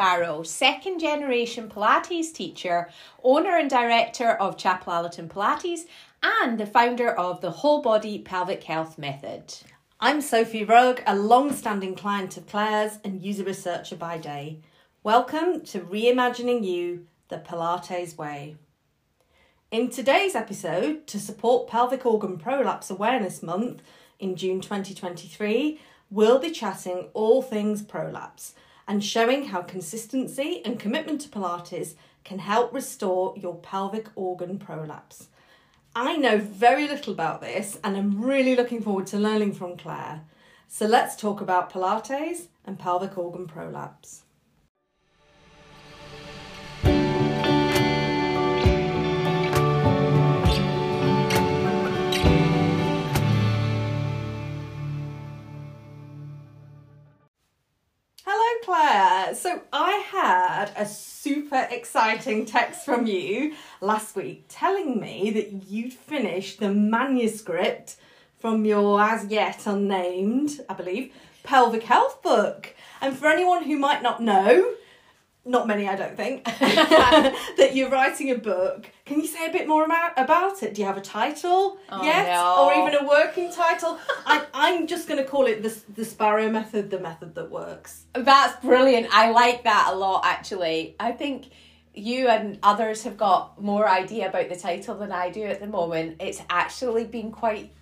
Sparrow, second generation Pilates teacher, owner and director of Chapel Allerton Pilates, and the founder of the Whole Body Pelvic Health Method. I'm Sophie Rogue, a long standing client of Claire's and user researcher by day. Welcome to Reimagining You the Pilates Way. In today's episode, to support Pelvic Organ Prolapse Awareness Month in June 2023, we'll be chatting all things prolapse and showing how consistency and commitment to Pilates can help restore your pelvic organ prolapse. I know very little about this and I'm really looking forward to learning from Claire. So let's talk about Pilates and pelvic organ prolapse. Claire. So I had a super exciting text from you last week telling me that you'd finished the manuscript from your as yet unnamed, I believe, pelvic health book. And for anyone who might not know, not many, I don't think, that you're writing a book. Can you say a bit more about, about it? Do you have a title Oh, yet? no. Or even a working title? I, I'm just going to call it the, the Sparrow method, the method that works. That's brilliant. I like that a lot, actually. I think you and others have got more idea about the title than I do at the moment. It's actually been quite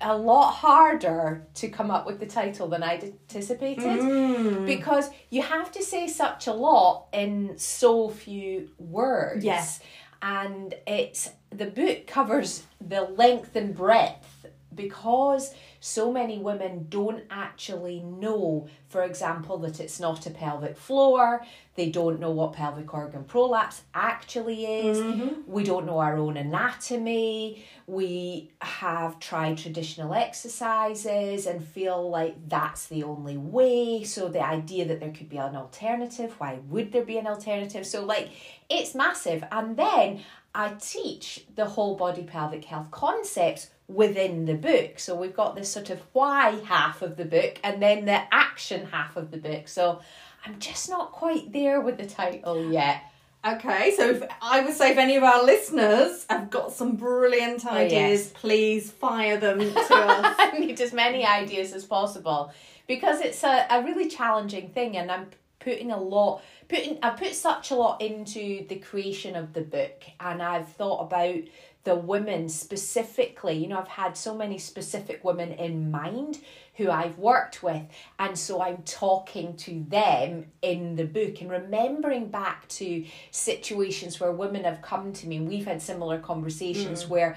a lot harder to come up with the title than I'd anticipated Mm. because you have to say such a lot in so few words. Yes. And it's the book covers the length and breadth because so many women don't actually know, for example, that it's not a pelvic floor. They don't know what pelvic organ prolapse actually is. Mm-hmm. We don't know our own anatomy. We have tried traditional exercises and feel like that's the only way. So, the idea that there could be an alternative, why would there be an alternative? So, like, it's massive. And then I teach the whole body pelvic health concepts within the book. So, we've got this sort of why half of the book and then the action half of the book. So, I'm just not quite there with the title yet. Okay, so if, I would say if any of our listeners have got some brilliant oh, ideas, yes. please fire them to us. I need as many ideas as possible because it's a, a really challenging thing and I'm putting a lot putting I've put such a lot into the creation of the book and I've thought about the women specifically. You know I've had so many specific women in mind who I've worked with and so I'm talking to them in the book and remembering back to situations where women have come to me and we've had similar conversations mm. where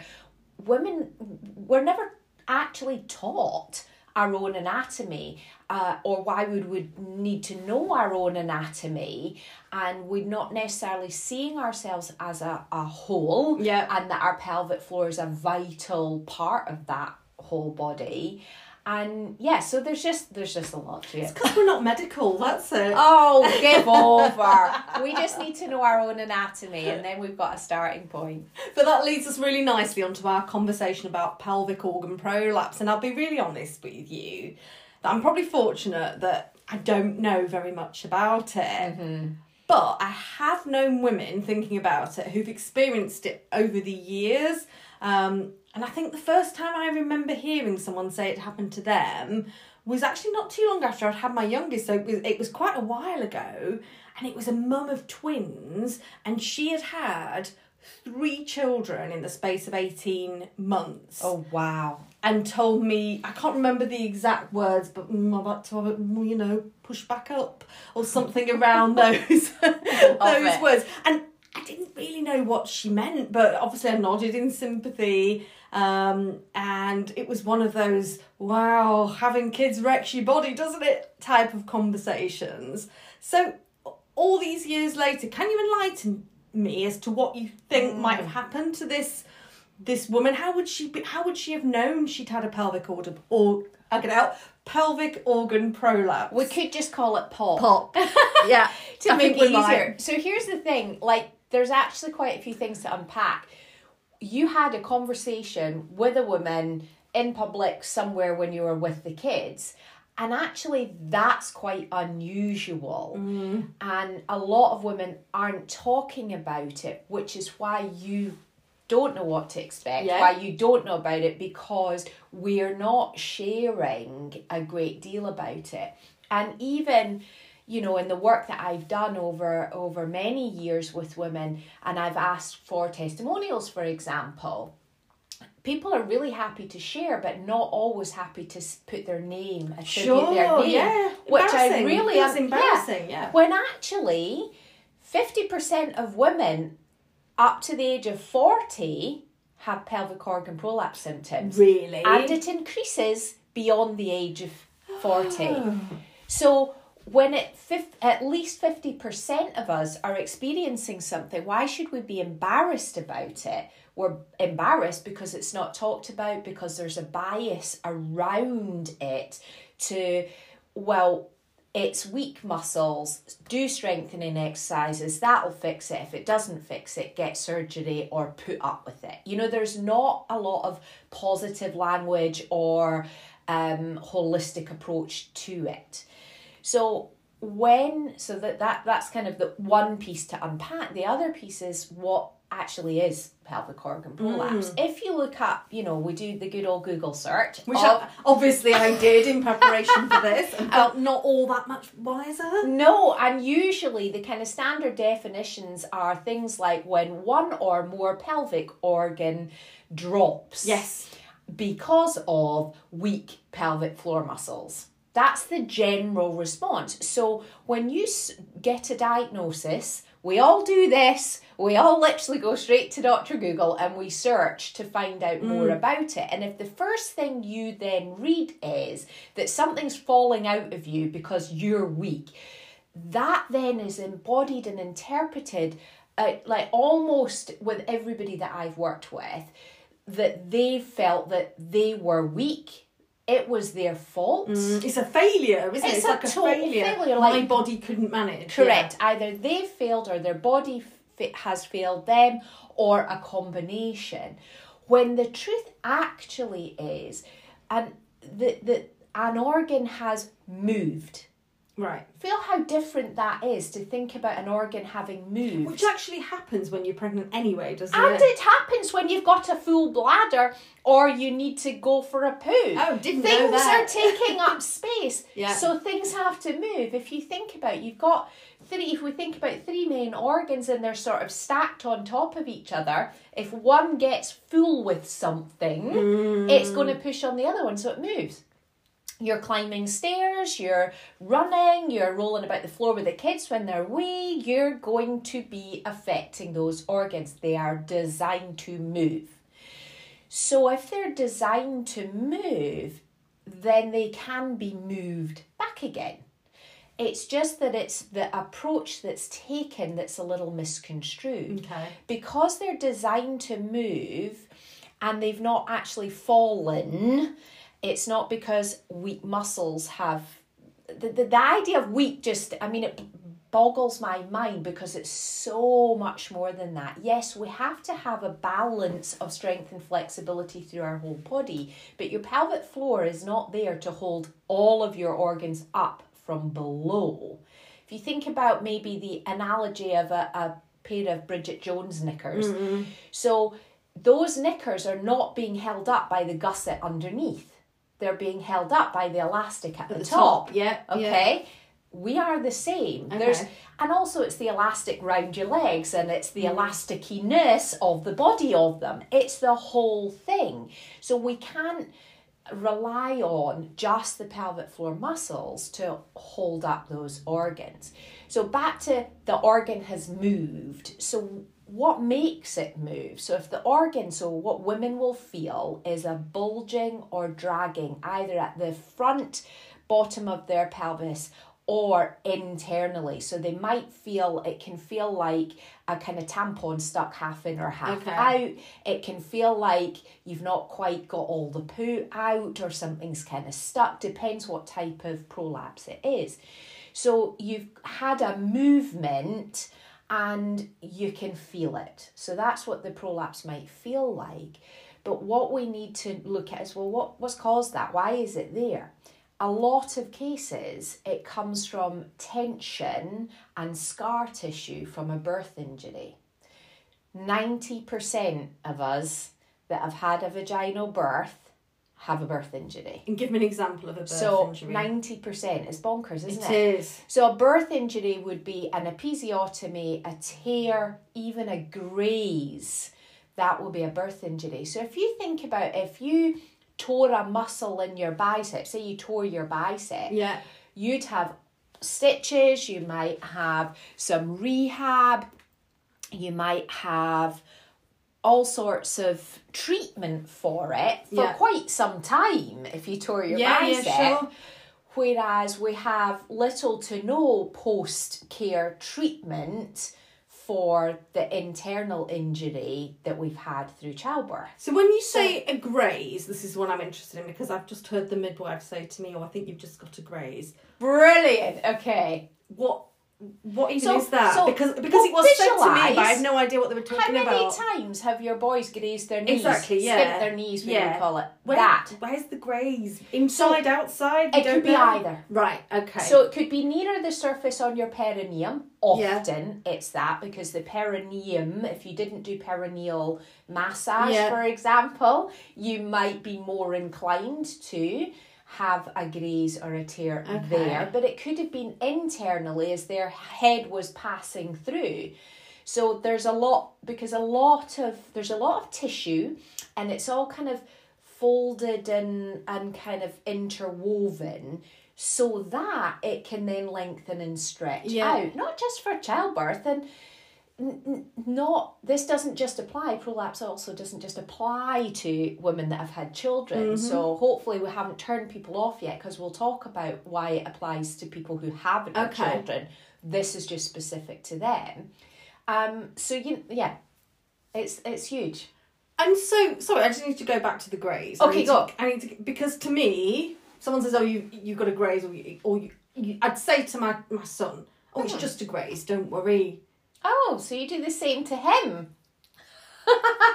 women were never actually taught our own anatomy uh, or why we would need to know our own anatomy and we're not necessarily seeing ourselves as a, a whole Yeah. and that our pelvic floor is a vital part of that whole body and yeah so there's just there's just a lot to it It's Because we're not medical, that's it. oh give over we just need to know our own anatomy and then we've got a starting point But that leads us really nicely onto our conversation about pelvic organ prolapse. And I'll be really honest with you that I'm probably fortunate that I don't know very much about it. But I have known women thinking about it who've experienced it over the years. Um, and I think the first time I remember hearing someone say it happened to them was actually not too long after I'd had my youngest. So it was, it was quite a while ago. And it was a mum of twins. And she had had three children in the space of 18 months oh wow and told me I can't remember the exact words, but mm, like to mm, you know, push back up or something around those those words. And I didn't really know what she meant, but obviously I nodded in sympathy. Um, and it was one of those wow, having kids wrecks your body, doesn't it? type of conversations. So all these years later, can you enlighten me as to what you think might have happened to this this woman? How would she be, how would she have known she'd had a pelvic organ or I get out pelvic organ prolapse? we could just call it pop pop. yeah, to I make it we might. easier. So here's the thing, like there's actually quite a few things to unpack. You had a conversation with a woman in public somewhere when you were with the kids And actually, that's quite unusual. Mm. And a lot of women aren't talking about it, which is why you don't know what to expect, Yeah. why you don't know about it, because we're not sharing a great deal about it. And even you know in the work that I've done over over many years with women and I've asked for testimonials for example people are really happy to share but not always happy to put their name attribute their name yeah. which I really Feels am- yeah. embarrassing, yeah. when actually 50% of women up to the age of 40 have pelvic organ prolapse symptoms Really? and it increases beyond the age of 40 so when it at least 50% of us are experiencing something why should we be embarrassed about it? We're embarrassed because it's not talked about because there's a bias around it to well it's weak muscles do strengthening exercises that'll fix it. If it doesn't fix it get surgery or put up with it. You know there's not a lot of positive language or um, holistic approach to it so when so that, that that's kind of the one piece to unpack the other piece is what actually is pelvic organ prolapse mm. if you look up you know we do the good old google search Which of- I- obviously I did in preparation for this and oh. felt not all that much wiser. No, and usually the kind of standard definitions are things like when one or more pelvic organ drops. Yes. Because of weak pelvic floor muscles. That's the general response. So when you get a diagnosis, we all do this. We all literally go straight to Dr. Google and we search to find out more about it. And if the first thing you then read is that something's falling out of you because you're weak, that then is embodied and interpreted uh, like almost with everybody that I've worked with that they felt that they were weak. It was their fault. Mm. It's a failure, isn't it? It's It's a like a total failure. failure, My body couldn't manage. Correct. Either they failed or their body fit has failed them or a combination. When the truth actually is, and the, the an organ has moved. Right. Feel how different that is to think about an organ having moved. Which actually happens when you're pregnant anyway, doesn't and it? And it happens when you've got a full bladder or you need to go for a poo. Oh, didn't know that. things are taking up space. Yeah. So things have to move. If you think about you've got three if we think about three main organs and they're sort of stacked on top of each other, if one gets full with something, it's going Mm. to push on the other one so it moves. You're climbing stairs, you're running, you're rolling about the floor with the kids when they're wee, you're going to be affecting those organs. They are designed to move. So if they're designed to move, then they can be moved back again. It's just that it's the approach that's taken that's a little misconstrued. Okay. Because they're designed to move and they've not actually fallen, it's not because weak muscles have. The, the, the idea of weak just, I mean, it boggles my mind because it's so much more than that. Yes, we have to have a balance of strength and flexibility through our whole body, but your pelvic floor is not there to hold all of your organs up from below. If you think about maybe the analogy of a, a pair of Bridget Jones knickers, mm-hmm. so those knickers are not being held up by the gusset underneath. They're being held up by the elastic at, the, the top. top, yeah, yeah. Okay. We are the same. There's Okay. and also it's the elastic round your legs and it's Mm. the elasticiness of the body of them. It's the whole thing. So we can't rely on just the pelvic floor muscles to hold up those organs. So back to the organ has moved. So what makes it move? So if the organ, so what women will feel is a bulging or dragging either at the front bottom of their pelvis or internally. So they might feel it can feel like a kind of tampon stuck half in or half Okay. out. It can feel like you've not quite got all the poo out or something's kind of stuck. Depends what type of prolapse it is. So you've had a movement and you can feel it. So that's what the prolapse might feel like. But what we need to look at is well, what what's caused that? Why is it there? a lot of cases it comes from tension and scar tissue from a birth injury. 90% of us that have had a vaginal birth have a birth injury. And give me an example of a birth injury. so 90% is bonkers, isn't It it? is. So a birth injury would be an episiotomy, a tear, even a graze. That would be a birth injury. So if you think about if you tore a muscle in your bicep, say you tore your bicep, Yeah. you'd have stitches, you might have some rehab, you might have all sorts of treatment for it for Yeah. quite some time if you tore your Yeah, yeah, sure. Whereas we have little to no post care treatment for the internal injury that we've had through childbirth. So when you say a graze, this is what I'm interested in because I've just heard the midwife say to me, "Oh, I think you've just got a graze." Brilliant. Okay. What? What even So- is that? so because because well, it was said to me, but I have no idea what they were talking about. How many about. times have your boys grazed their knees? Exactly, yeah. Skimped their knees, we Yeah. would call it. Where- that. Where's the graze? Inside, outside? You It could be know? either. Right. Okay. So it could be nearer the surface on your perineum. Yeah. Often it's that because the perineum, if you didn't do perineal massage, Yeah. for example, you might be more inclined to have a graze or a tear Okay. there. But it could have been internally as their head was passing through. So there's a lot because a lot of there's a lot of tissue and it's all kind of folded and and kind of interwoven so that it can then lengthen and stretch Yeah. out not just for childbirth and n- not this doesn't just apply prolapse also doesn't just apply to women that have had children so hopefully we haven't turned people off yet because we'll talk about why it applies to people who haven't had children this is just specific to them um so you yeah it's it's huge And so, sorry, I just need to go back to the graze. I Okay, go. To, I need to because to me, someone says, "Oh, you you got a graze," or you, or you, you, I'd say to my my son, "Oh, it's Hmm. just a graze. Don't worry. Oh so you do the same to him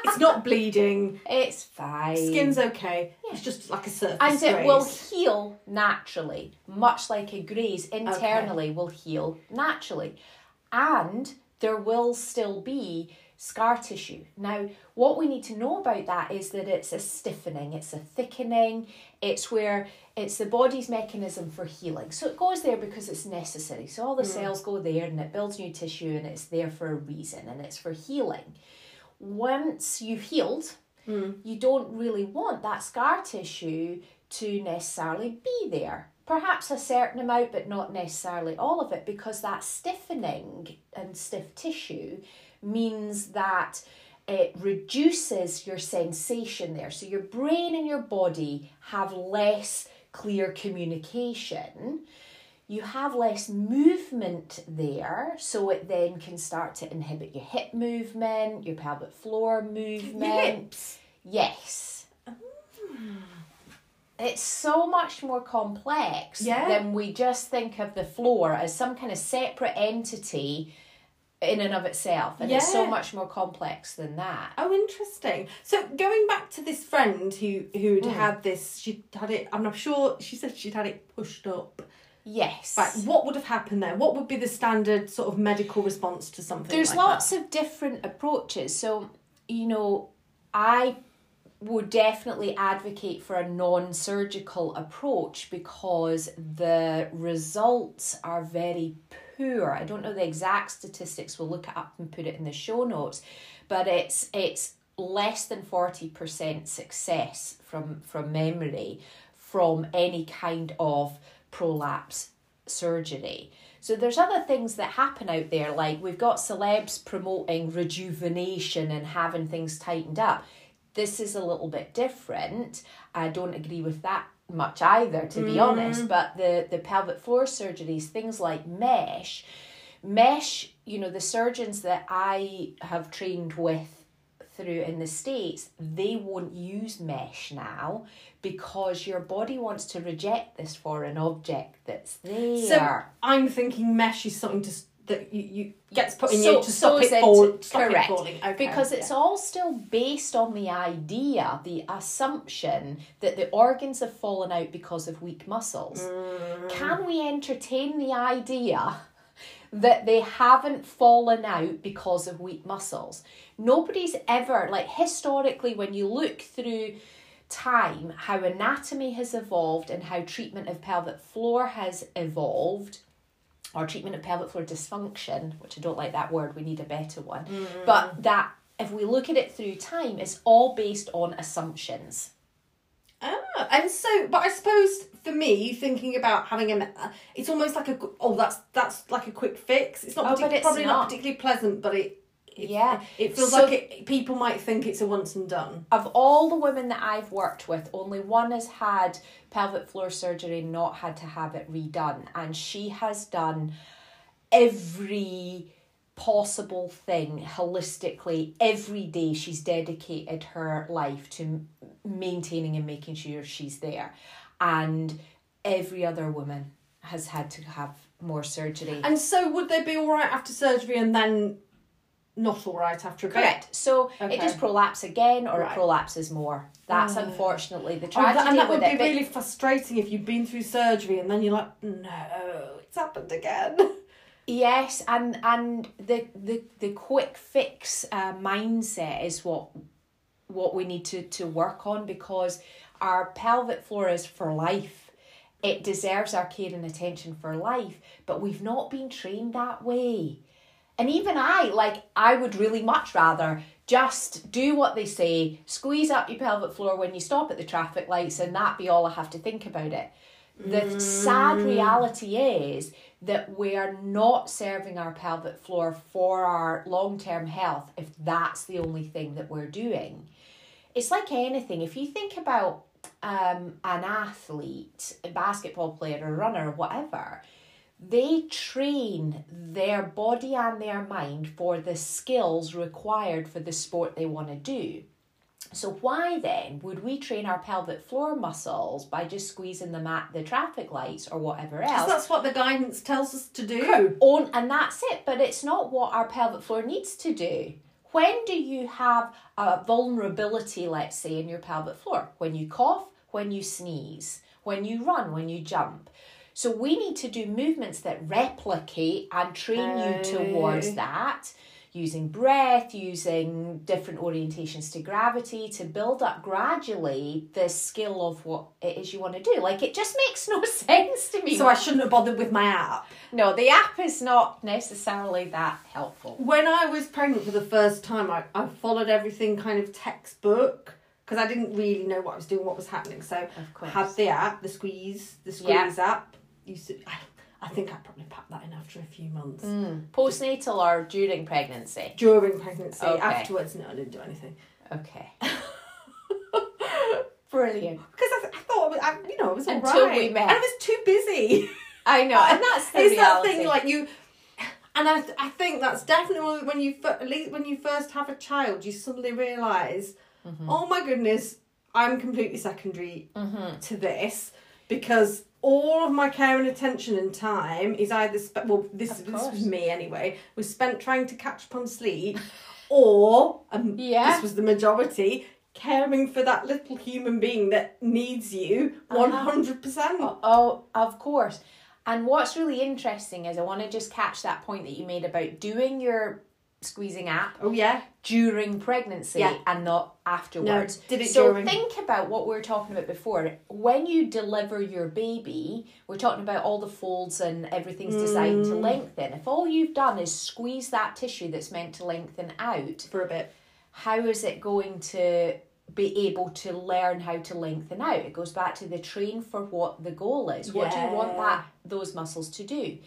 It's not bleeding. it's fine Skin's okay. It's just like a surface and it graze." will heal naturally, much like a graze internally will heal naturally. And there will still be scar tissue. Now, what we need to know about that is that it's a stiffening, it's a thickening, it's where it's the body's mechanism for healing. So it goes there because it's necessary. So all the mm. cells go there and it builds new tissue and it's there for a reason and it's for healing. Once you've healed, mm. you don't really want that scar tissue to necessarily be there. Perhaps a certain amount, but not necessarily all of it, because that stiffening and stiff tissue means that it reduces your sensation there. So your brain and your body have less clear communication. You have less movement there, so it then can start to inhibit your hip movement, your pelvic floor movement. Yes. Ah. It's so much more complex Yeah. than we just think of the floor as some kind of separate entity in and of itself. And it's so much more complex than that. Oh, interesting. So going back to this friend who who'd Hmm. had this, she had it. I'm not sure. She said she'd had it pushed up. Yes. Right. What would have happened there? What would be the standard sort of medical response to something? There's like lots that? of different approaches. So, you know, I would definitely advocate for a non surgical approach because the results are very poor. I don't know the exact statistics, we'll look it up and put it in the show notes, but it's it's less than 40% success from from memory from any kind of prolapse surgery. So there's other things that happen out there, like we've got celebs promoting rejuvenation and having things tightened up. This is a little bit different. I don't agree with that much either, to be honest. Mm. But the, the pelvic floor surgeries, things like mesh, mesh, you know, the surgeons that I have trained with through in the States, they won't use mesh now because your body wants to reject this foreign object that's there. So I'm thinking mesh is something to that you, you gets put in So- you to stop so's it, fall, stop it correct. falling. Okay, because it's yeah. all still based on the idea, the assumption that the organs have fallen out because of weak muscles. Mm. Can we entertain the idea that they haven't fallen out because of weak muscles? Nobody's ever, like historically, when you look through time, how anatomy has evolved and how treatment of pelvic floor has evolved or treatment of pelvic floor dysfunction, which I don't like that word, we need a better one. But that if we look at it through time, it's all based on assumptions. Ah, and so, but I suppose for me, thinking about having a, it's almost like a oh, that's that's like a quick fix. It's not Oh, partic- it's probably not. not. particularly pleasant, but it, Yeah. it feels So- like it. People might think it's a once and done. Of all the women that I've worked with, only one has had pelvic floor surgery, and not had to have it redone, and she has done every possible thing holistically every day she's dedicated her life to maintaining and making sure she's there and every other woman has had to have more surgery And so, would they be all right after surgery and then not all right after a bit? correct so Okay. it just prolapse again or Right. it prolapses more that's Oh. unfortunately the Oh, tragedy that, and that would be it but- really frustrating if you've been through surgery and then you're like, no, it's happened again. Yes, and and the the the quick fix uh, mindset is what what we need to to work on because our pelvic floor is for life. It deserves our care and attention for life, but we've not been trained that way. And even I, like, I would really much rather just do what they say, squeeze up your pelvic floor when you stop at the traffic lights, and that be all I have to think about it. The sad reality is that we are not serving our pelvic floor for our long term health if that's the only thing that we're doing. It's like anything. If you think about um, an athlete, a basketball player, a runner, whatever, they train their body and their mind for the skills required for the sport they want to do. So why then would we train our pelvic floor muscles by just squeezing them at the traffic lights or whatever else? that's what the guidance tells us to do. On and that's it, but it's not what our pelvic floor needs to do. When do you have a vulnerability, let's say, in your pelvic floor? When you cough, when you sneeze, when you run, when you jump. So we need to do movements that replicate and train you towards Oh. that using breath, using different orientations to gravity to build up gradually the skill of what it is you want to do. Like it just makes no sense to me. So I shouldn't have bothered with my app. No, the app is not necessarily that helpful. When I was pregnant for the first time, I, I followed everything kind of textbook because I didn't really know what I was doing, what was happening. So Of course. I had the app, the squeeze, the squeeze app. Used to, I, I think I probably packed that in after a few months. Postnatal or during pregnancy? During pregnancy, Okay. afterwards, no, I didn't do anything. Okay. Brilliant. Because I, th- I thought, I, you know, it was all Until right. we met. And I was too busy. I know, and that's the it's reality. that thing like you and I, I think that's definitely when you at least when you first have a child you suddenly realize Mm-hmm. oh my goodness i'm completely secondary Mm-hmm. to this because all of my care and attention and time is either spe- well this, this was me anyway was spent trying to catch up on sleep or um, Yeah. this was the majority caring for that little human being that needs you Uh-huh. 100% Oh, of course. And what's really interesting is I want to just catch that point that you made about doing your squeezing app oh yeah during pregnancy Yeah. and not afterwards. No, did it so during. think about what we were talking about before. When you deliver your baby, we're talking about all the folds and everything's designed Mm. to lengthen. If all you've done is squeeze that tissue that's meant to lengthen out, for a bit how is it going to be able to learn how to lengthen out? It goes back to the train for what the goal is. What do you want that those muscles to do?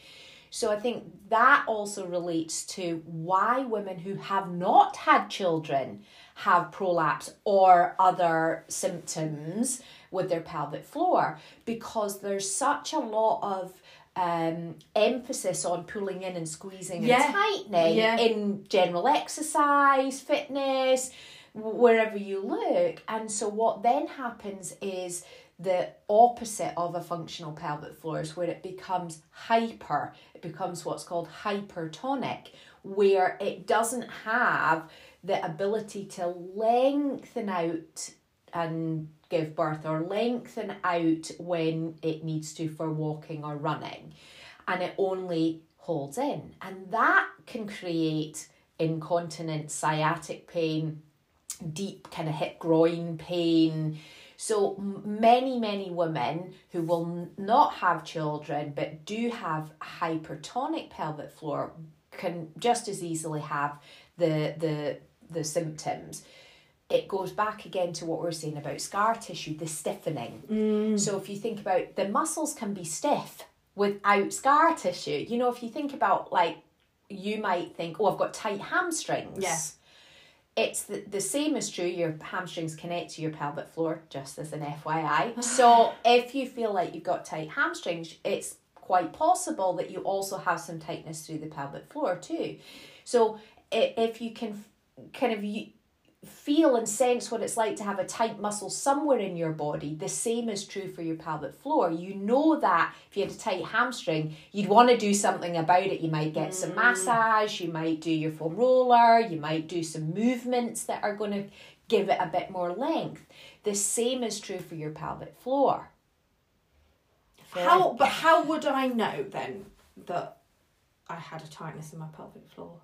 So I think that also relates to why women who have not had children have prolapse or other symptoms with their pelvic floor because there's such a lot of um, emphasis on pulling in and squeezing Yeah. and tightening Yeah. in general exercise, fitness, wherever you look. And so what then happens is the opposite of a functional pelvic floor is where it becomes hyper. It becomes what's called hypertonic, where it doesn't have the ability to lengthen out and give birth or lengthen out when it needs to for walking or running. And it only holds in. And that can create incontinence, sciatic pain, deep kind of hip groin pain. So many, many women who will not have children but do have hypertonic pelvic floor can just as easily have the the the symptoms. It goes back again to what we are saying about scar tissue, the stiffening. Mm. So if you think about the muscles can be stiff without scar tissue. You know, if you think about like you might think, oh, I've got tight hamstrings. Yes it's the, the same is true your hamstrings connect to your pelvic floor just as an fyi so if you feel like you've got tight hamstrings it's quite possible that you also have some tightness through the pelvic floor too. So if you can kind of feel and sense what it's like to have a tight muscle somewhere in your body, the same is true for your pelvic floor. You know that if you had a tight hamstring, you'd want to do something about it. You might get some mm. massage, you might do your foam roller, you might do some movements that are going to give it a bit more length. The same is true for your pelvic floor. How but how would I know then that I had a tightness in my pelvic floor?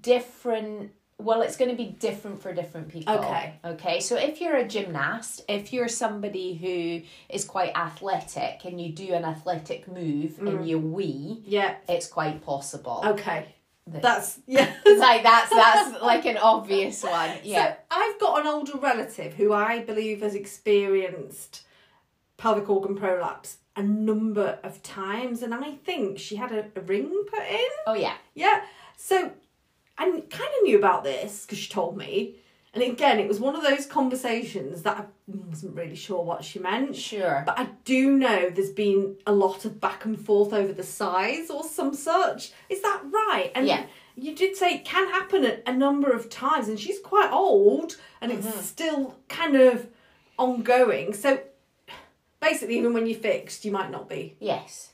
Different well it's going to be different for different people. Okay. Okay so if you're a gymnast if you're somebody who is quite athletic and you do an athletic move mm. and you wee yeah. it's quite possible. Okay. That's yeah. Like that's that's like an obvious one. Yeah. So i've got an older relative who i believe has experienced pelvic organ prolapse a number of times and i think she had a, a ring put in. Oh yeah. Yeah. So I kind of knew about this because she told me. And again, it was one of those conversations that I wasn't really sure what she meant. Sure. But I do know there's been a lot of back and forth over the size or some such. Is that right? And yeah. you did say it can happen a, number of times, and she's quite old and mm-hmm. it's still kind of ongoing. So basically, even when you're fixed, you might not be. Yes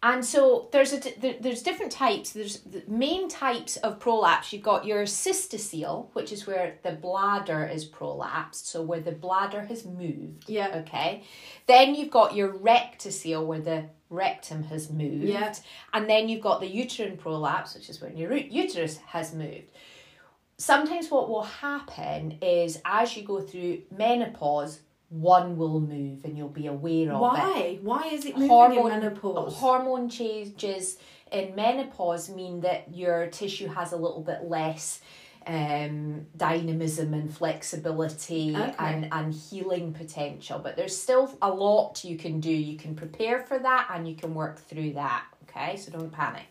and so there's a there's different types. There's the main types of prolapse. You've got your cystocele which is where the bladder is prolapsed so where the bladder has moved yeah. okay? Then you've got your rectocele where the rectum has moved. Yeah. And then you've got the uterine prolapse which is when your uterus has moved. Sometimes what will happen is as you go through menopause one will move and you'll be aware of Why? it. Why? Why is it moving hormone, in menopause? Hormone changes in menopause mean that your tissue has a little bit less um, dynamism and flexibility okay. and, and healing potential. But there's still a lot you can do. You can prepare for that and you can work through that. Okay, so don't panic.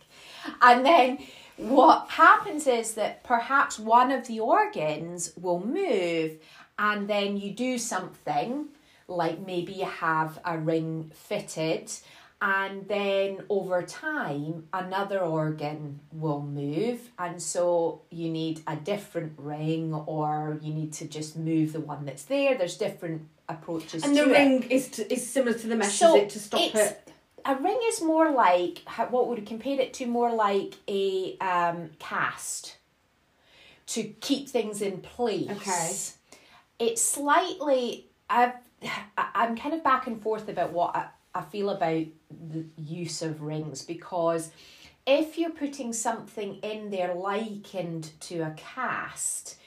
And then what happens is that perhaps one of the organs will move and then you do something like maybe you have a ring fitted and then over time another organ will move. And so you need a different ring or you need to just move the one that's there. There's different approaches and the ring is to, is similar to the mesh so is it to stop it? A ring is more like what would compare it to more like a um, cast to keep things in place. Okay it's slightly I've I'm kind of back and forth about what I, I feel about the use of rings because if you're putting something in there likened to a cast,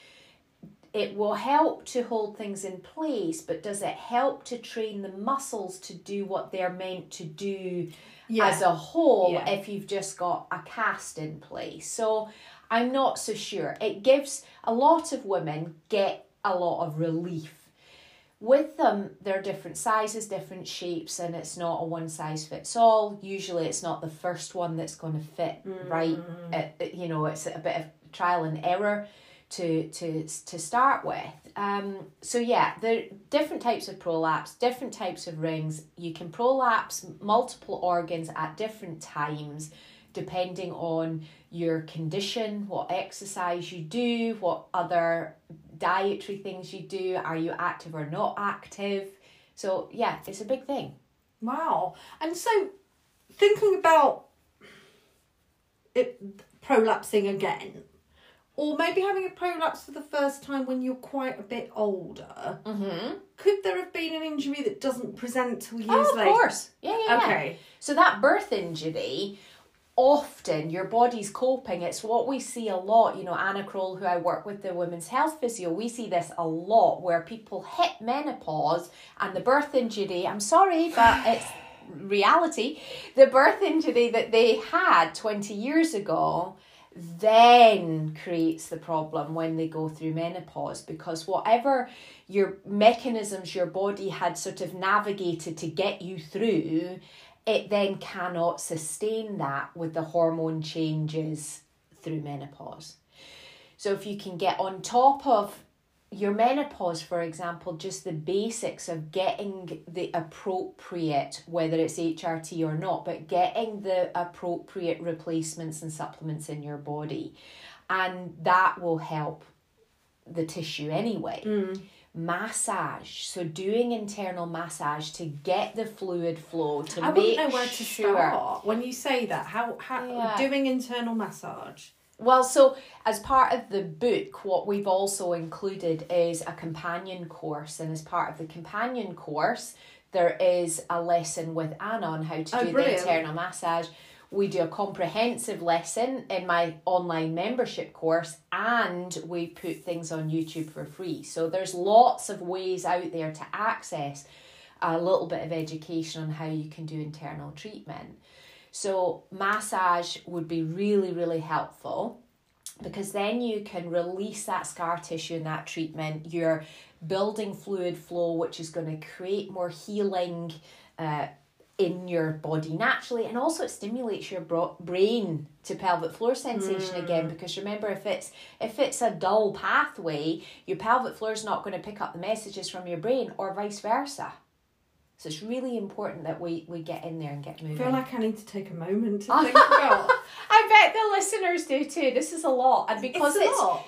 it will help to hold things in place, but does it help to train the muscles to do what they're meant to do yeah. as a whole yeah. if you've just got a cast in place? So I'm not so sure. It gives a lot of women get a lot of relief. With them, they're different sizes, different shapes, and it's not a one size fits all. Usually, it's not the first one that's going to fit mm. right. It, it, you know, it's a bit of trial and error to to to start with. Um, so yeah, there are different types of prolapse, different types of rings. You can prolapse multiple organs at different times depending on your condition, what exercise you do, what other dietary things you do, are you active or not active? So, yeah, it's a big thing. Wow. And so, thinking about it prolapsing again, or maybe having a prolapse for the first time when you're quite a bit older, Mm-hmm. could there have been an injury that doesn't present till years Oh, of later? course. Yeah, yeah, yeah. Okay. So that birth injury, often your body's coping. It's what we see a lot. You know, Anna Kroll, who I work with, the women's health physio, we see this a lot where people hit menopause and the birth injury. I'm sorry, but it's reality. The birth injury that they had 20 years ago then creates the problem when they go through menopause because whatever your mechanisms your body had sort of navigated to get you through it then cannot sustain that with the hormone changes through menopause so if you can get on top of your menopause, for example, just the basics of getting the appropriate, whether it's HRT or not, but getting the appropriate replacements and supplements in your body. And that will help the tissue anyway. Mm. Massage. So doing internal massage to get the fluid flow to I make know where to sure. start when you say that. How how Yeah. doing internal massage? Well, so as part of the book, what we've also included is a companion course, and as part of the companion course, there is a lesson with Anna on how to Oh, do the internal massage. We do a comprehensive lesson in my online membership course, and we put things on YouTube for free. So there's lots of ways out there to access a little bit of education on how you can do internal treatment. So, massage would be really, really helpful because then you can release that scar tissue in that treatment. You're building fluid flow, which is going to create more healing uh, in your body naturally, and also it stimulates your bro- brain to pelvic floor sensation hmm. again. Because remember, if it's if it's a dull pathway, your pelvic floor is not going to pick up the messages from your brain, or vice versa. So it's really important that we we get in there and get moving. I feel like I need to take a moment to think about. I bet the listeners do too. This is a lot, and because it's it's, a lot.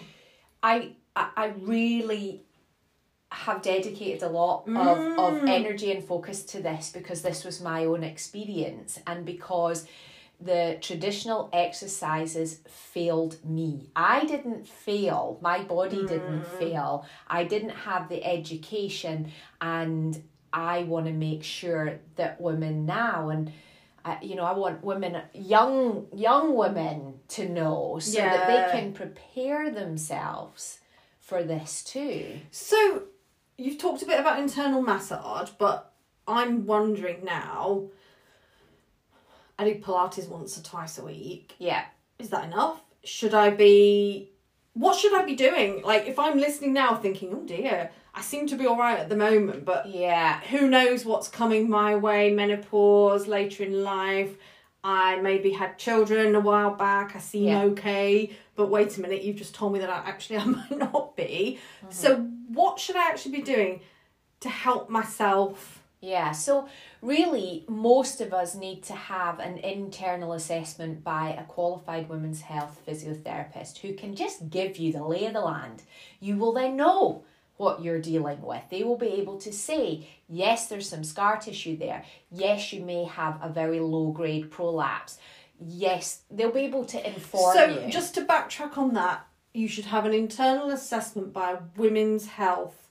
I I really have dedicated a lot of, Mm. of energy and focus to this because this was my own experience and because the traditional exercises failed me. I didn't fail. My body didn't Mm. fail. I didn't have the education and I want to make sure that women now and I, you know, I want women, young young women, to know so that they can prepare themselves for this too. So you've talked a bit about internal massage, but I'm wondering now. I do Pilates once or twice a week. Yeah, Is that enough? Should I be? What should I be doing? Like, if I'm listening now, thinking, "Oh dear, I seem to be all right at the moment," but yeah, who knows what's coming my way? Menopause later in life. I maybe had children a while back. I seem Yeah. okay, but wait a minute, you've just told me that I actually I might not be. Mm-hmm. So, what should I actually be doing to help myself? yeah. So really, most of us need to have an internal assessment by a qualified women's health physiotherapist who can just give you the lay of the land. You will then know what you're dealing with. They will be able to say, yes, there's some scar tissue there. Yes, you may have a very low grade prolapse. Yes, they'll be able to inform so, you. just to backtrack on that, you should have an internal assessment by a women's health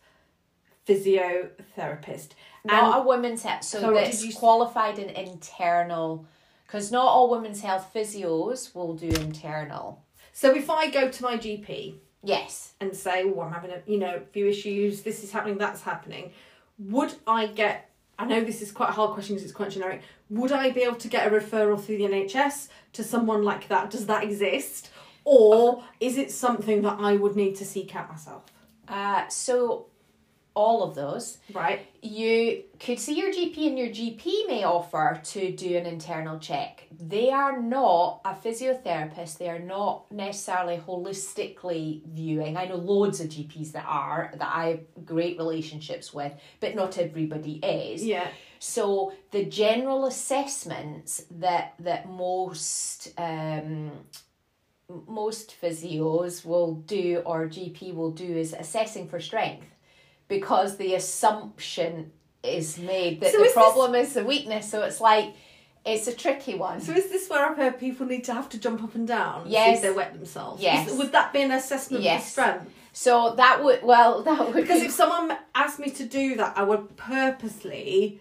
physiotherapist. not a women's health, so So that's you qualified in internal, because not all women's health physios will do internal. So, if I go to my GP Yes. and say, "Oh, I'm having a you know few issues. This is happening. That's happening." Would I get? I know this is quite a hard question because it's quite generic. Would I be able to get a referral through the NHS to someone like that? Does that exist, or is it something that I would need to seek out myself? Uh, so all of those. Right. You could see your GP, and your GP may offer to do an internal check. They are not a physiotherapist, they are not necessarily holistically viewing. I know loads of GPs that are, that I have great relationships with, but not everybody is. Yeah. So the general assessments that that most um, most physios will do or GP will do is assessing for strength because the assumption is made that So the is this- problem is the weakness. So it's like it's a tricky one. So is this where I've heard people need to have to jump up and down? Yes. if they wet themselves. Yes. Is- would that be an assessment Yes. of strength? So that would well that would Because be, if someone asked me to do that, I would purposely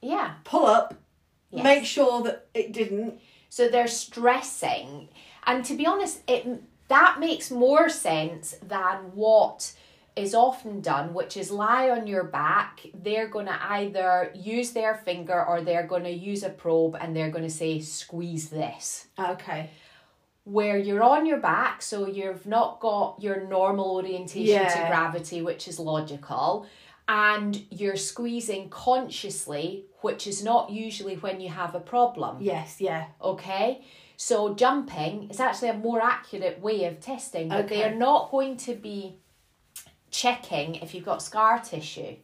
yeah. pull up, Yes. make sure that it didn't. So they're stressing, and to be honest, it that makes more sense than what is often done, which is lie on your back. They're going to either use their finger or they're going to use a probe and they're going to say, squeeze this. Okay. Where you're on your back, so you've not got your normal orientation to gravity, which is logical, and you're squeezing consciously, which is not usually when you have a problem Yes, yeah. okay so jumping is actually a more accurate way of testing but they are not going to be checking if you've got scar tissue.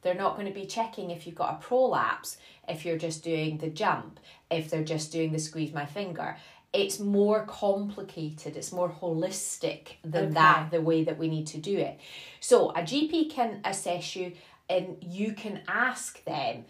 They're not going to be checking if you've got a prolapse if you're just doing the jump if they're just doing the squeeze my finger. It's more complicated it's more holistic than Okay. that the way that we need to do it. So a gp can assess you and you can ask them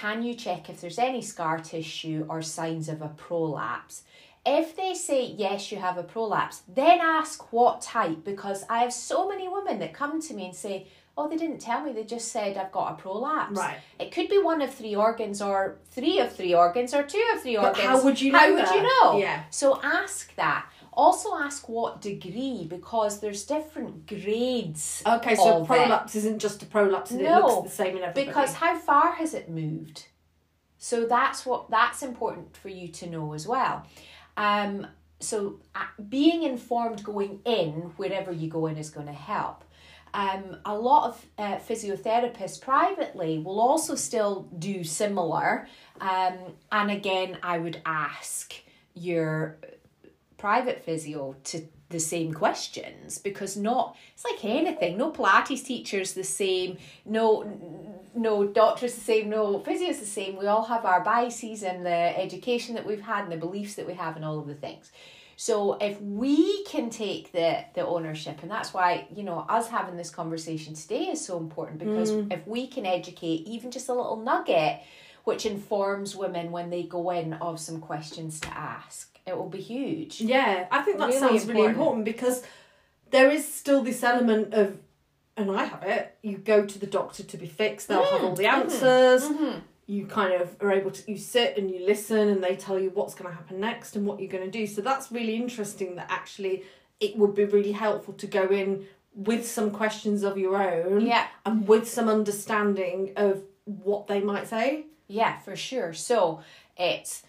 can you check if there's any scar tissue or signs of a prolapse if they say yes you have a prolapse then ask what type because i have so many women that come to me and say oh they didn't tell me they just said i've got a prolapse Right. it could be one of three organs or three of three organs or two of three But organs how would you know how would that? you know Yeah. so ask that also ask what degree because there's different grades Okay, so prolapse isn't just a prolapse and it No, looks the same in everybody. because how far has it moved? So that's what that's important for you to know as well. Um so uh, being informed going in wherever you go in is going to help. Um, a lot of uh, physiotherapists privately will also still do similar. Um, and again i would ask your private physio to the same questions because not it's like anything no pilates teachers the same no no doctors the same no physio's the same. We all have our biases and the education that we've had and the beliefs that we have and all of the things. So if we can take the the ownership and that's why you know us having this conversation today is so important because mm. if we can educate even just a little nugget which informs women when they go in of some questions to ask it will be huge Yeah, I think that Really sounds really important. important because there is still this element of, and I have it. You go to the doctor to be fixed. They'll have mm-hmm. all the mm-hmm. answers. Mm-hmm. You kind of are able to you sit and you listen, and they tell you what's going to happen next and what you're going to do. So that's really interesting. That actually, it would be really helpful to go in with some questions of your own, Yeah. and with some understanding of what they might say. Yeah, for sure. So it's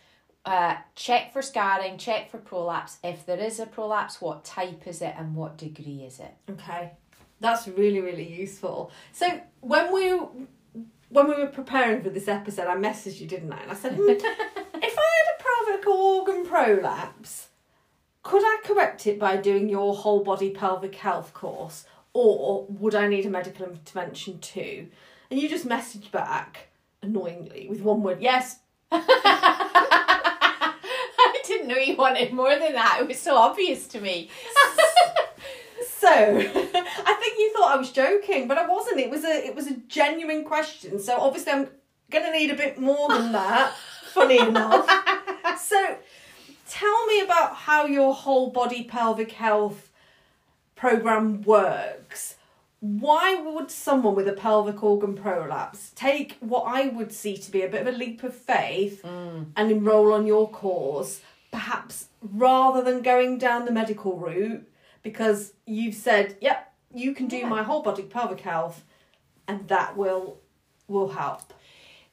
uh, check for scarring, check for prolapse. If there is a prolapse, what type is it and what degree is it? Okay, that's really really useful. So when we when we were preparing for this episode, I messaged you, didn't I? And I said, "Hmm, if I had a pelvic organ prolapse, could I correct it by doing your whole body pelvic health course, or would I need a medical intervention too? And you just messaged back annoyingly with one word, yes. Didn't know you wanted more than that. It was so obvious to me. So I think you thought I was joking, but I wasn't. It was a it was a genuine question. So obviously I'm gonna need a bit more than that. funny enough. So tell me about how your whole body pelvic health program works. Why would someone with a pelvic organ prolapse take what I would see to be a bit of a leap of faith mm. and enroll on your course, perhaps rather than going down the medical route? Because you've said, yep, you can do Yeah. my whole body pelvic health, and that will will help.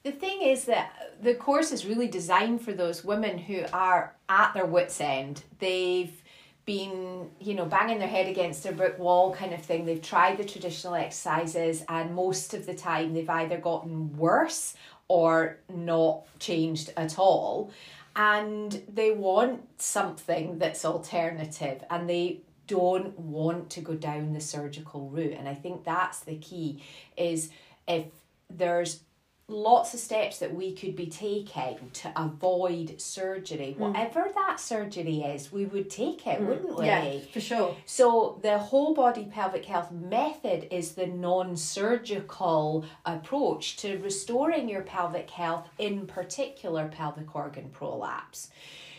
The thing is that the course is really designed for those women who are at their wits' end. They've been, you know, banging their head against a brick wall kind of thing. They've tried the traditional exercises, and most of the time they've either gotten worse or not changed at all. And they want something that's alternative, and they don't want to go down the surgical route. And I think that's the key is if there's lots of steps that we could be taking to avoid surgery. Mm. Whatever that surgery is, we would take it, wouldn't we? Yeah, for sure. So the whole body pelvic health method is the non-surgical approach to restoring your pelvic health, in particular pelvic organ prolapse.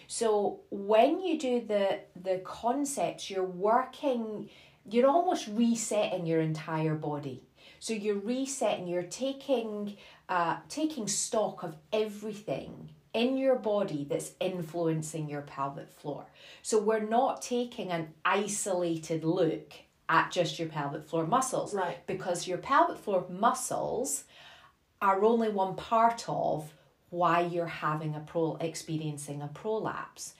So when you do the the concepts, you're working, you're almost resetting your entire body. So you're resetting, you're taking uh, taking stock of everything in your body that's influencing your pelvic floor. So we're not taking an isolated look at just your pelvic floor muscles. Right. Because your pelvic floor muscles are only one part of why you're having a pro experiencing a prolapse.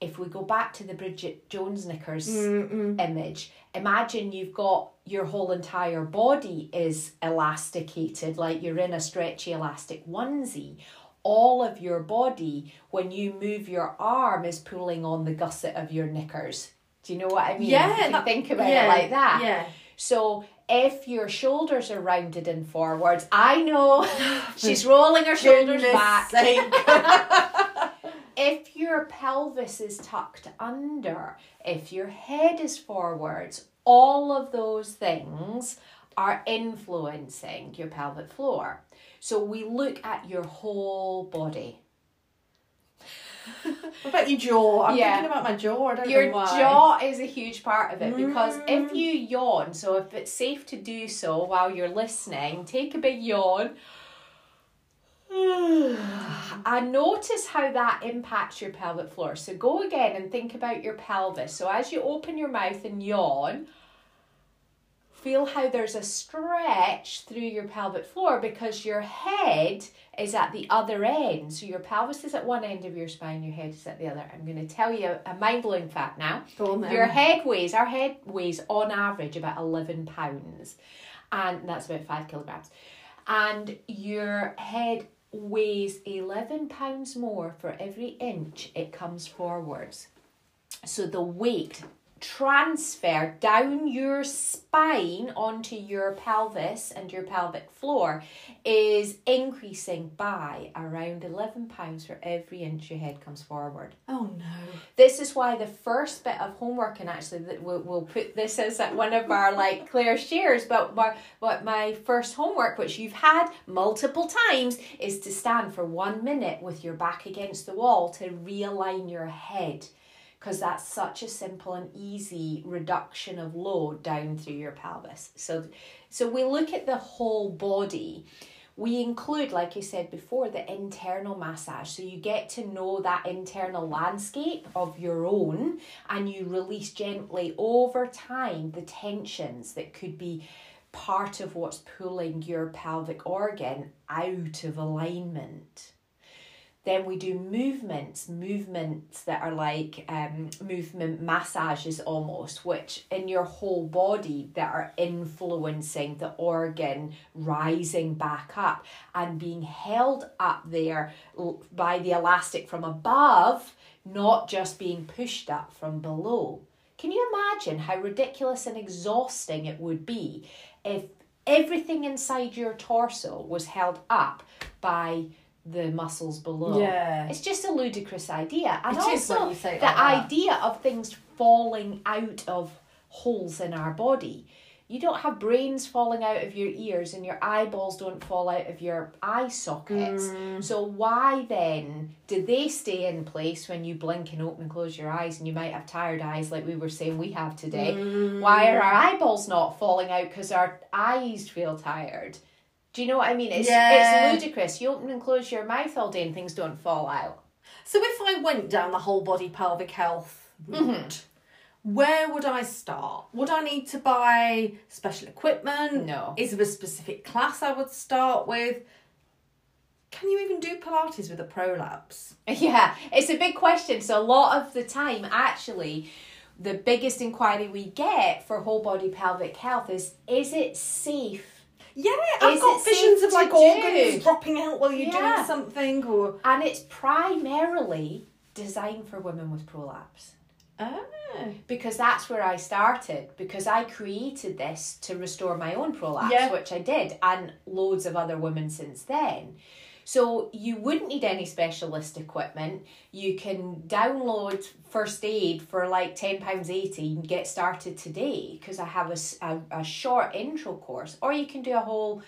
If we go back to the Bridget Jones knickers image, imagine you've got your whole entire body is elasticated, like you're in a stretchy elastic onesie. All of your body, when you move your arm, is pulling on the gusset of your knickers. Do you know what I mean? Yeah, If you that- think about yeah, it like that. yeah. So if your shoulders are rounded and forwards, I know she's rolling her shoulders back. If your pelvis is tucked under, if your head is forwards, all of those things are influencing your pelvic floor. So we look at your whole body. what about your jaw? I'm Yeah. thinking about my jaw. I don't Your jaw is a huge part of it because if mm. you yawn, so if it's safe to do so while you're listening, take a big yawn. And notice how that impacts your pelvic floor. So go again and think about your pelvis. So as you open your mouth and yawn, feel how there's a stretch through your pelvic floor because your head is at the other end. So your pelvis is at one end of your spine, your head is at the other. I'm going to tell you a mind blowing fact now. Go on then. Your head weighs, our head weighs on average about 11 pounds, and that's about five kilograms. And your head weighs 11 pounds more for every inch it comes forwards. So the weight transfer down your spine onto your pelvis and your pelvic floor is increasing by around 11 pounds for every inch your head comes forward. Oh no. This is why the first bit of homework, and actually that we'll, we'll put this as at one of our like Claire shares, but my, what my first homework, which you've had multiple times, is to stand for one minute with your back against the wall to realign your head. Because that's such a simple and easy reduction of load down through your pelvis. So, so we look at the whole body we include, like I said before, the internal massage. So you get to know that internal landscape of your own and you release gently over time the tensions that could be part of what's pulling your pelvic organ out of alignment. Then we do movements, movements that are like um, movement massages almost, which in your whole body that are influencing the organ rising back up and being held up there by the elastic from above, not just being pushed up from below. Can you imagine how ridiculous and exhausting it would be if everything inside your torso was held up by the muscles below? Yeah. It's just a ludicrous idea. And It is also when you say the like idea of things falling out of holes in our body. You don't have brains falling out of your ears and your eyeballs don't fall out of your eye sockets. Mm. So why then do they stay in place when you blink and open and close your eyes and you might have tired eyes like we were saying we have today? Mm. Why are our eyeballs not falling out because our eyes feel tired? Do you know what I mean? It's Yeah. it's ludicrous. You open and close your mouth all day and things don't fall out. So if I went down the whole body pelvic health mm-hmm. route, where would I start? Would I need to buy special equipment? No. Is there a specific class I would start with? Can you even do Pilates with a prolapse? Yeah, it's a big question. So a lot of the time, actually, the biggest inquiry we get for whole body pelvic health is is it safe? Yeah, I've Is got it visions safe of like to organs do? dropping out while you're Yeah. doing something or. And it's primarily designed for women with prolapse. Oh. because that's where I started because I created this to restore my own prolapse Yeah. which I did and loads of other women since then so you wouldn't need any specialist equipment you can download first aid for like 10 pounds 80 and get started today because I have a a short intro course or you can do a whole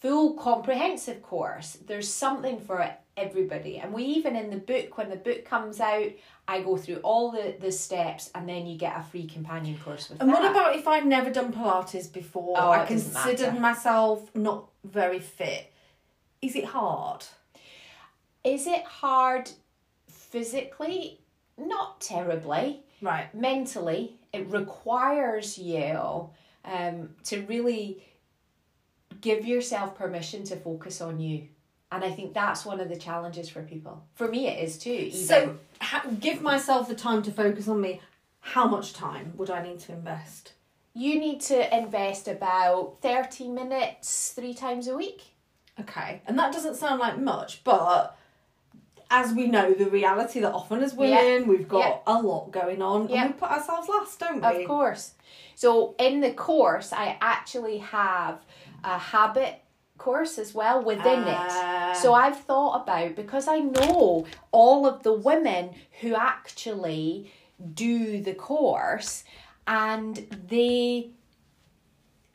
full comprehensive course there's something for everybody and we even in the book when the book comes out I go through all the, the steps and then you get a free companion course with And that. what about if I'd never done Pilates before? Oh, I considered matter. myself not very fit. Is it hard? Is it hard physically? Not terribly. Right. Mentally, it requires you um, to really give yourself permission to focus on you. And I think that's one of the challenges for people. For me, it is too. Even. So, ha- give myself the time to focus on me. How much time would I need to invest? you need to invest about 30 minutes three times a week. Okay. And that doesn't sound like much, but as we know, the reality that often as women, we've got a lot going on Yeah. and we put ourselves last, don't we? Of course. So in the course, I actually have a habit course as well within Ah. it. So I've thought about because I know all of the women who actually do the course and they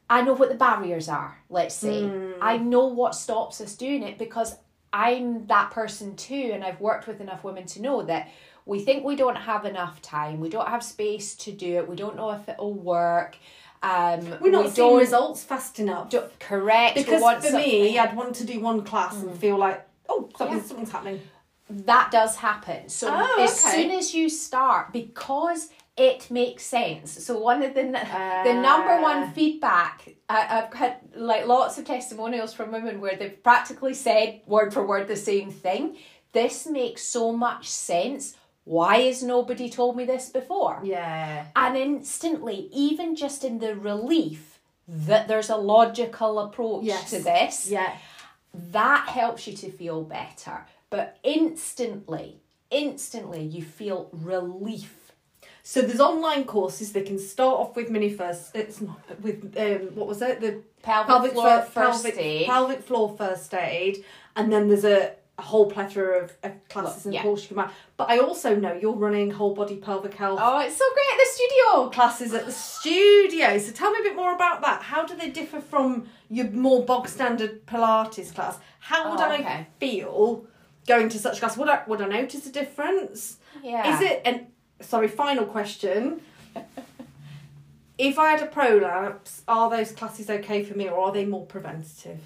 I know what the barriers are, let's say. I know what stops us doing it because I'm that person too, and I've worked with enough women to know that we think we don't have enough time, we don't have space to do it, we don't know if it'll work. Um, We're not we seeing results fast enough. correct. because for something- me, I'd want to do one class and feel like, oh, something, Yeah. something's happening. that does happen. So Oh, as okay. soon as you start, because it makes sense. So one of the n the number Ah. one feedback I, I've had like lots of testimonials from women where they've practically said word for word the same thing. This makes so much sense. Why has nobody told me this before? Yeah. And instantly, even just in the relief that there's a logical approach Yes. to this, Yeah. that helps you to feel better. But instantly, instantly, you feel relief. So there's online courses. They can start off with mini first. It's not with um, what was it? The Pelvic, floor fir- first pelvic, aid. pelvic floor first aid, and then there's a, a whole plethora of, of classes and Yeah. courses you can buy. But I also know you're running whole body pelvic health oh, it's so great the studio. classes at the studio. So tell me a bit more about that. How do they differ from your more bog standard Pilates class? How would Oh, I feel going to such class? Would I would I notice a difference? Yeah. Is it and sorry, final question. if I had a prolapse, are those classes okay for me or are they more preventative?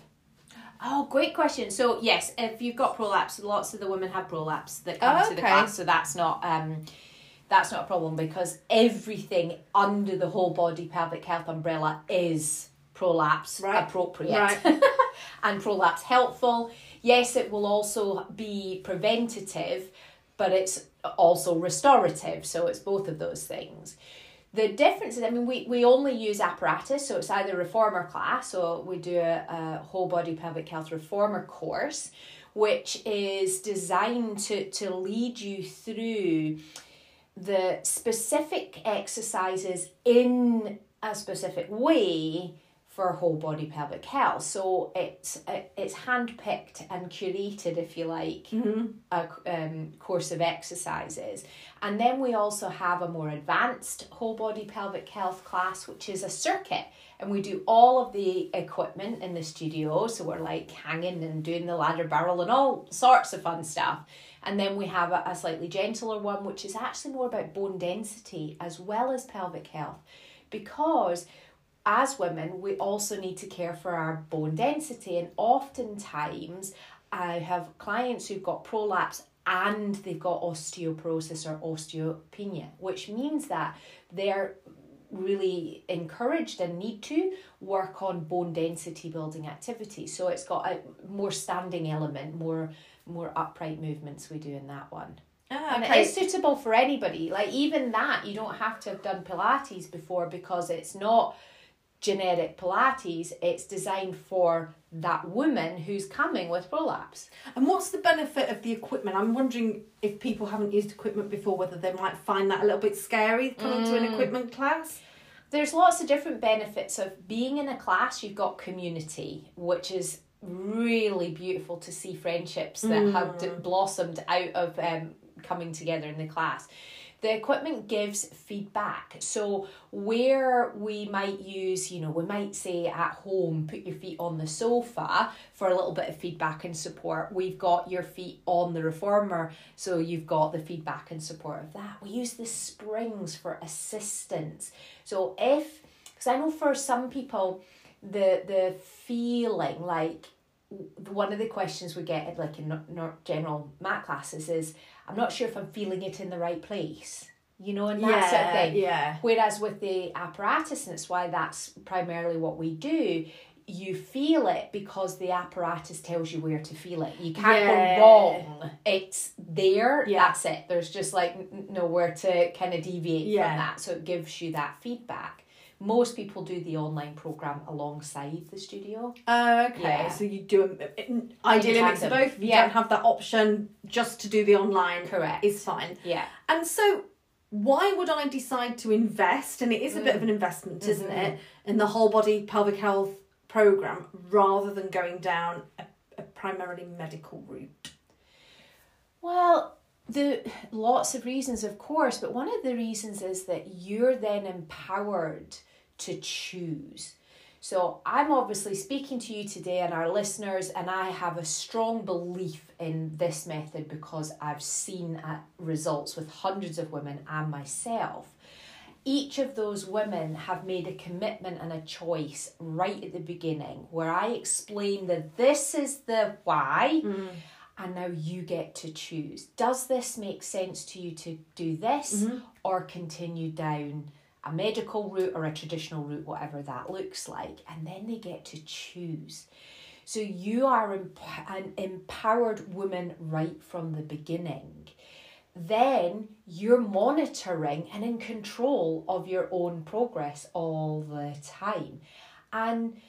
Oh, great question. So yes, if you've got prolapse, lots of the women have prolapse that come Oh, to the okay. class, so that's not um, that's not a problem because everything under the whole body pelvic health umbrella is prolapse Right. appropriate Right. and prolapse helpful. Yes, it will also be preventative, but it's also restorative. So it's both of those things. The difference is, I mean, we, we only use apparatus, so it's either reformer class, or we do a, a whole body pelvic health reformer course, which is designed to, to lead you through the specific exercises in a specific way for whole body pelvic health. So it's it's handpicked and curated, if you like, a um, course of exercises. And then we also have a more advanced whole body pelvic health class, which is a circuit. And we do all of the equipment in the studio. So we're like hanging and doing the ladder barrel and all sorts of fun stuff. And then we have a, a slightly gentler one, which is actually more about bone density as well as pelvic health. Because as women, we also need to care for our bone density, and oftentimes I have clients who've got prolapse and they've got osteoporosis or osteopenia, which means that they're really encouraged and need to work on bone density building activities. So it's got a more standing element, more more upright movements we do in that one. Ah, and okay. it is suitable for anybody. Like even that, you don't have to have done Pilates before because it's not generic Pilates. It's designed for that woman who's coming with prolapse. And what's the benefit of the equipment? I'm wondering if people haven't used equipment before, whether they might find that a little bit scary coming to an Mm. equipment class. There's lots of different benefits of being in a class. You've got community, which is really beautiful to see friendships that have d- blossomed out of um, coming together in the class. The equipment gives feedback. So, where we might use, you know, we might say at home, put your feet on the sofa for a little bit of feedback and support. We've got your feet on the reformer, so you've got the feedback and support of that. We use the springs for assistance. So, if, because I know for some people, the the feeling like one of the questions we get like in general mat classes is i'm not sure if i'm feeling it in the right place you know and that sort of thing yeah. whereas with the apparatus and it's why that's primarily what we do you feel it because the apparatus tells you where to feel it you can't Yeah. go wrong it's there Yeah. that's it there's just like nowhere to kind of deviate Yeah. from that so it gives you that feedback most people do the online program alongside the studio Uh, okay, Yeah. so you do a, ideally mix of both. If you Yeah. don't have that option, just to do the online Correct. is fine. yeah And so, why would I decide to invest? And it is a bit of an investment, isn't it, in the whole body pelvic health program rather than going down a, a primarily medical route? Well, the lots of reasons, of course, but one of the reasons is that you're then empowered to choose. So I'm obviously speaking to you today and our listeners, and I have a strong belief in this method because I've seen uh, results with hundreds of women and myself. Each of those women have made a commitment and a choice right at the beginning where I explain that this is the why and now you get to choose. Does this make sense to you to do this or continue down a medical route or a traditional route, whatever that looks like? And then they get to choose. So you are an empowered woman right from the beginning. Then you're monitoring and in control of your own progress all the time. And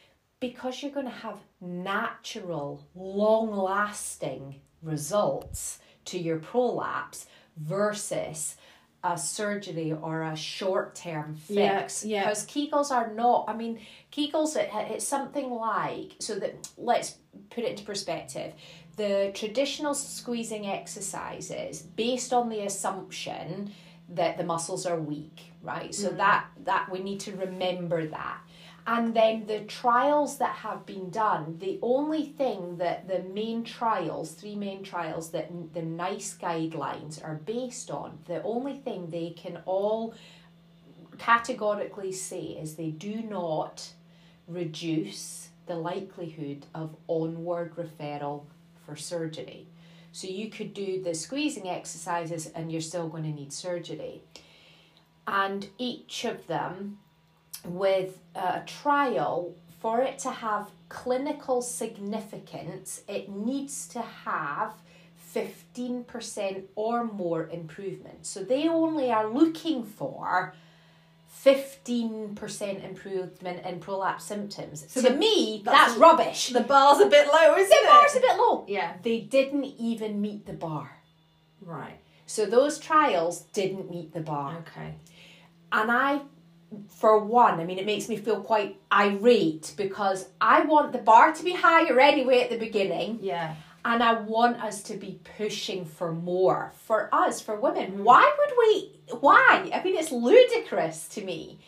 because you're going to have natural, long lasting results to your prolapse versus a surgery or a short term Yeah, fix. yeah. Because Kegels are not, I mean, Kegels, it, it's something like, so that let's put it into perspective. The traditional squeezing exercises, based on the assumption that the muscles are weak, right? So mm. that that we need to remember that. And then the trials that have been done, the only thing that the main trials, three main trials that the NICE guidelines are based on, the only thing they can all categorically say is they do not reduce the likelihood of onward referral for surgery. So you could do the squeezing exercises and you're still going to need surgery. And each of them with uh, a trial, for it to have clinical significance, it needs to have 15% or more improvement. So they only are looking for 15% improvement in prolapse symptoms. So to the- me, that's- that's, rubbish. The bar's a bit low, isn't The it? The bar's a bit low. Yeah. They didn't even meet the bar. Right. So those trials didn't meet the bar. Okay. And I, for one, I mean, it makes me feel quite irate because I want the bar to be higher anyway at the beginning. Yeah. And I want us to be pushing for more. For us, for women. Why would we? Why? I mean, it's ludicrous to me.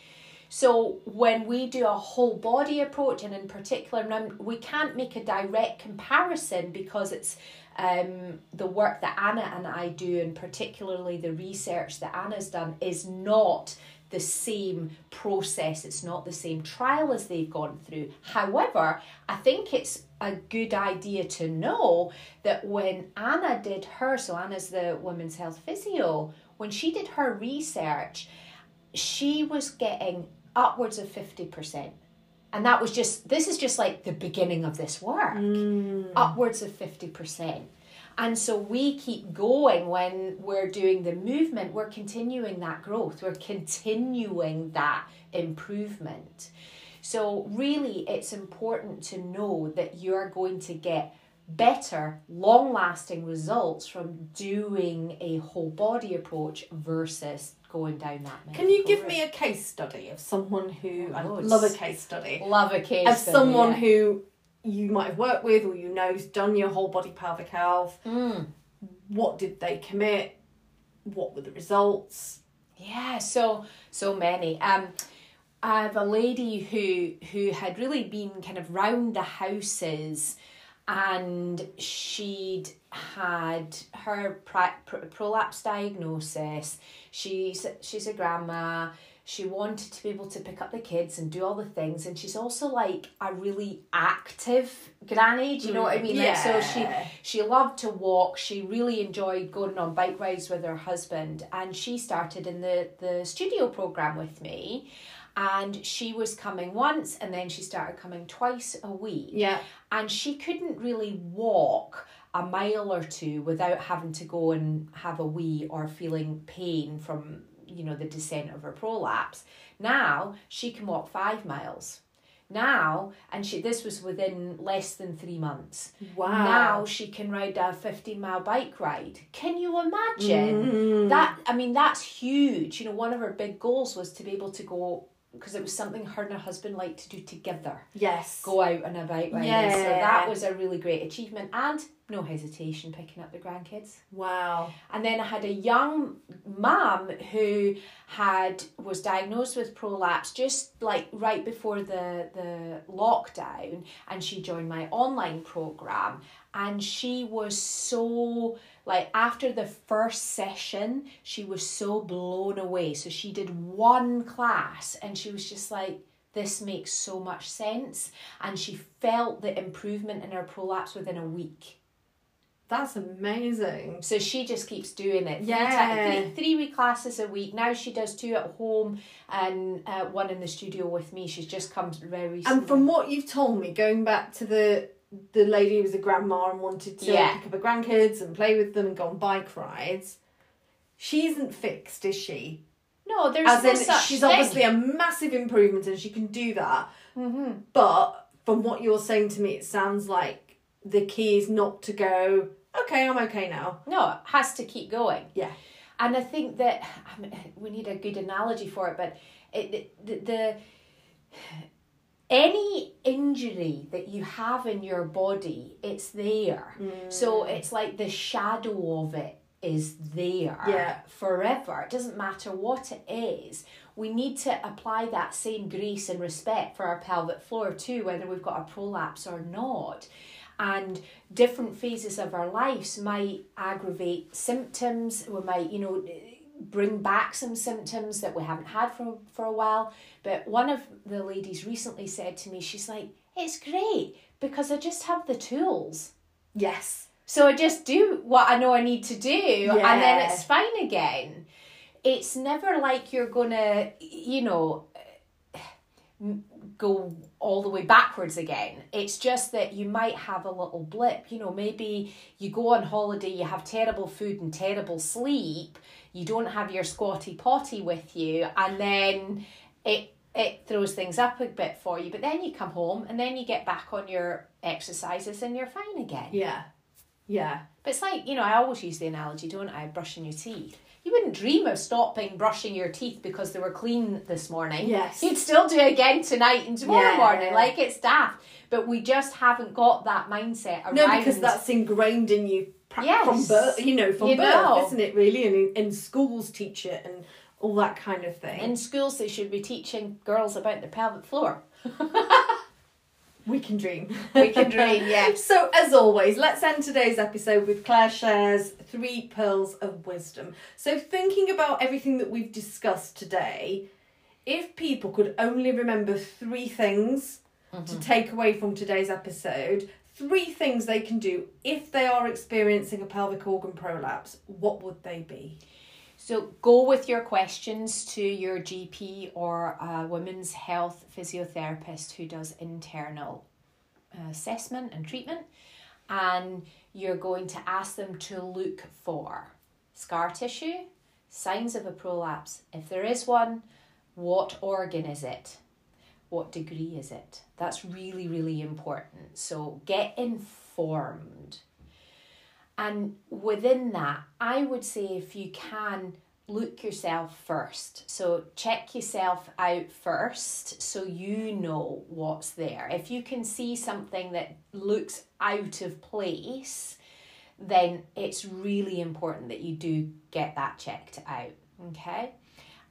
So when we do a whole body approach, and in particular, we can't make a direct comparison because it's um, the work that Anna and I do, and particularly the research that Anna's done, is not the same process. It's not the same trial as they've gone through. However, I think it's a good idea to know that when Anna did her, so Anna's the women's health physio, when she did her research, she was getting upwards of 50%. And that was just, this is just like the beginning of this work, mm. upwards of 50%. And so we keep going when we're doing the movement, we're continuing that growth, we're continuing that improvement. So, really, it's important to know that you're going to get better, long lasting results from doing a whole body approach versus going down that Can you give me a case study of someone who I Oh, love a case study love a case of study, someone yeah. who you might have worked with or you know's done your whole body pelvic health. Mm. What did they commit? What were the results? Yeah, so so many. Um, I have a lady who who had really been kind of round the houses, and she'd had her prolapse diagnosis. She's she's a grandma. She wanted to be able to pick up the kids and do all the things, and she's also like a really active granny. Do you know what I mm, mean? Like, so she she loved to walk. She really enjoyed going on bike rides with her husband, and she started in the the studio program with me. And she was coming once, and then she started coming twice a week. Yeah. And she couldn't really walk a mile or two without having to go and have a wee or feeling pain from you know the descent of her prolapse. Now she can walk five miles. Now, and she this was within less than three months. Wow. Now she can ride a 15 mile bike ride. Can you imagine? Mm. That, I mean, that's huge. You know, one of her big goals was to be able to go, because it was something her and her husband liked to do together Yes. go out on a bike ride. And So Yeah. that was a really great achievement and no hesitation picking up the grandkids. Wow. And then I had a young mum who had was diagnosed with prolapse just like right before the the lockdown and she joined my online program and she was so like after the first session she was so blown away so she did one class and she was just like this makes so much sense and she felt the improvement in her prolapse within a week That's amazing. so she just keeps doing it. Yeah. ti- three, three week classes a week. Now she does two at home and uh, one in the studio with me. She's just come very recently. And from what you've told me, going back to the the lady who was a grandma and wanted to Yeah. pick up her grandkids and play with them and go on bike rides, she isn't fixed, is she? no, there's As no in, such she's thing. obviously a massive improvement and she can do that. hmm But from what you're saying to me, it sounds like the key is not to go, okay, I'm okay now. No, it has to keep going. Yeah. And I think that I mean, we need a good analogy for it, but it, the, the any injury that you have in your body, it's there. Mm. So it's like the shadow of it is there Yeah. forever. It doesn't matter what it is. We need to apply that same grace and respect for our pelvic floor too, whether we've got a prolapse or not. And different phases of our lives might aggravate symptoms. We might, you know, bring back some symptoms that we haven't had for, for a while. But one of the ladies recently said to me, she's like, it's great because I just have the tools. Yes. So I just do what I know I need to do and then it's fine again. It's never like you're gonna, you know, go all the way backwards again. It's just that you might have a little blip. You know, maybe you go on holiday, you have terrible food and terrible sleep, you don't have your squatty potty with you, and then it it throws things up a bit for you. But then you come home and then you get back on your exercises and you're fine again. Yeah. Yeah. But it's like, you know, I always use the analogy, don't I? Brushing your teeth. You wouldn't dream of stopping brushing your teeth because they were clean this morning. Yes. You'd still do it again tonight and tomorrow Yeah. morning. Like it's daft. But we just haven't got that mindset around No, because that's ingrained in you Yes. from birth, you know, from You birth, know. isn't it, really? And in, in schools teach it and all that kind of thing. in schools they should be teaching girls about the pelvic floor. we can dream. We can dream, yeah. So, as always, let's end today's episode with Claire shares three pearls of wisdom. So, thinking about everything that we've discussed today, if people could only remember three things mm-hmm. to take away from today's episode, three things they can do if they are experiencing a pelvic organ prolapse, what would they be? So go with your questions to your GP or a women's health physiotherapist who does internal uh, assessment and treatment and you're going to ask them to look for scar tissue, signs of a prolapse. If there is one, what organ is it? What degree is it? That's really, really important. So get informed. And within that, I would say if you can look yourself first. So check yourself out first so you know what's there. If you can see something that looks out of place, then it's really important that you do get that checked out. Okay.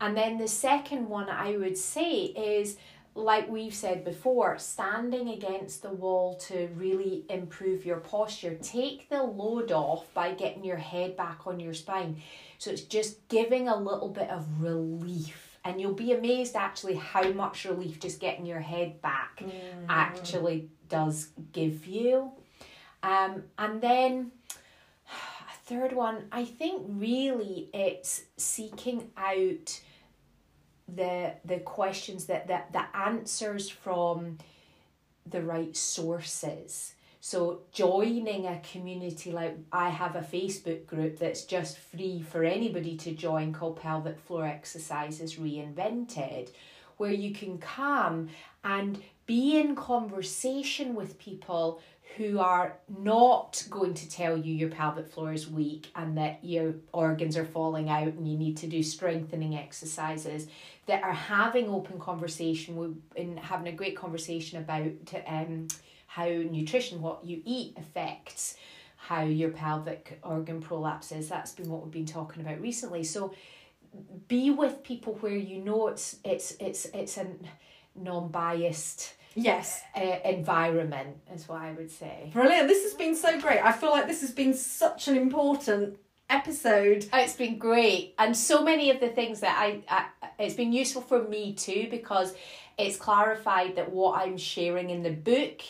And then the second one I would say is like we've said before, standing against the wall to really improve your posture. Take the load off by getting your head back on your spine. So it's just giving a little bit of relief. And you'll be amazed actually how much relief just getting your head back mm. actually does give you. Um, and then a third one, I think really it's seeking out the the questions that that the answers from the right sources. So joining a community like I have a Facebook group that's just free for anybody to join called Pelvic Floor Exercises Reinvented, where you can come and be in conversation with people who are not going to tell you your pelvic floor is weak and that your organs are falling out and you need to do strengthening exercises that are having open conversation and having a great conversation about um, how nutrition what you eat affects how your pelvic organ prolapses. That's been what we've been talking about recently. So be with people where you know it's it's it's it's a non-biased yes. uh, environment is what i would say. Brilliant. This has been so great. I feel like this has been such an important episode. Oh, it's been great. And so many of the things that I, I it's been useful for me too because it's clarified that what i'm sharing in the book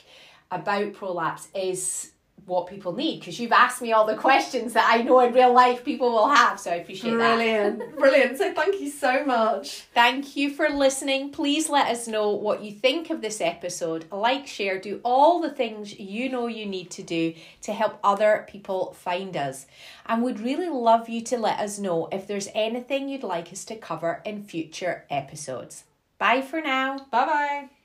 about prolapse is what people need because you've asked me all the questions that I know in real life people will have. So I appreciate Brilliant. that. Brilliant. Brilliant. So thank you so much. Thank you for listening. Please let us know what you think of this episode. Like, share, do all the things you know you need to do to help other people find us. And we'd really love you to let us know if there's anything you'd like us to cover in future episodes. Bye for now. Bye bye.